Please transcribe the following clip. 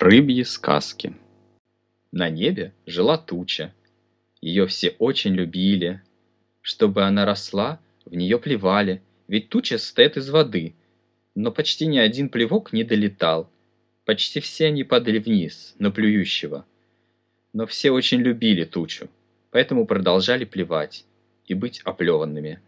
Рыбьи сказки. На небе жила туча. Ее все очень любили. Чтобы она росла, в нее плевали, ведь туча стоит из воды. Но почти ни один плевок не долетал. Почти все они падали вниз, на плюющего. Но все очень любили тучу, поэтому продолжали плевать и быть оплеванными.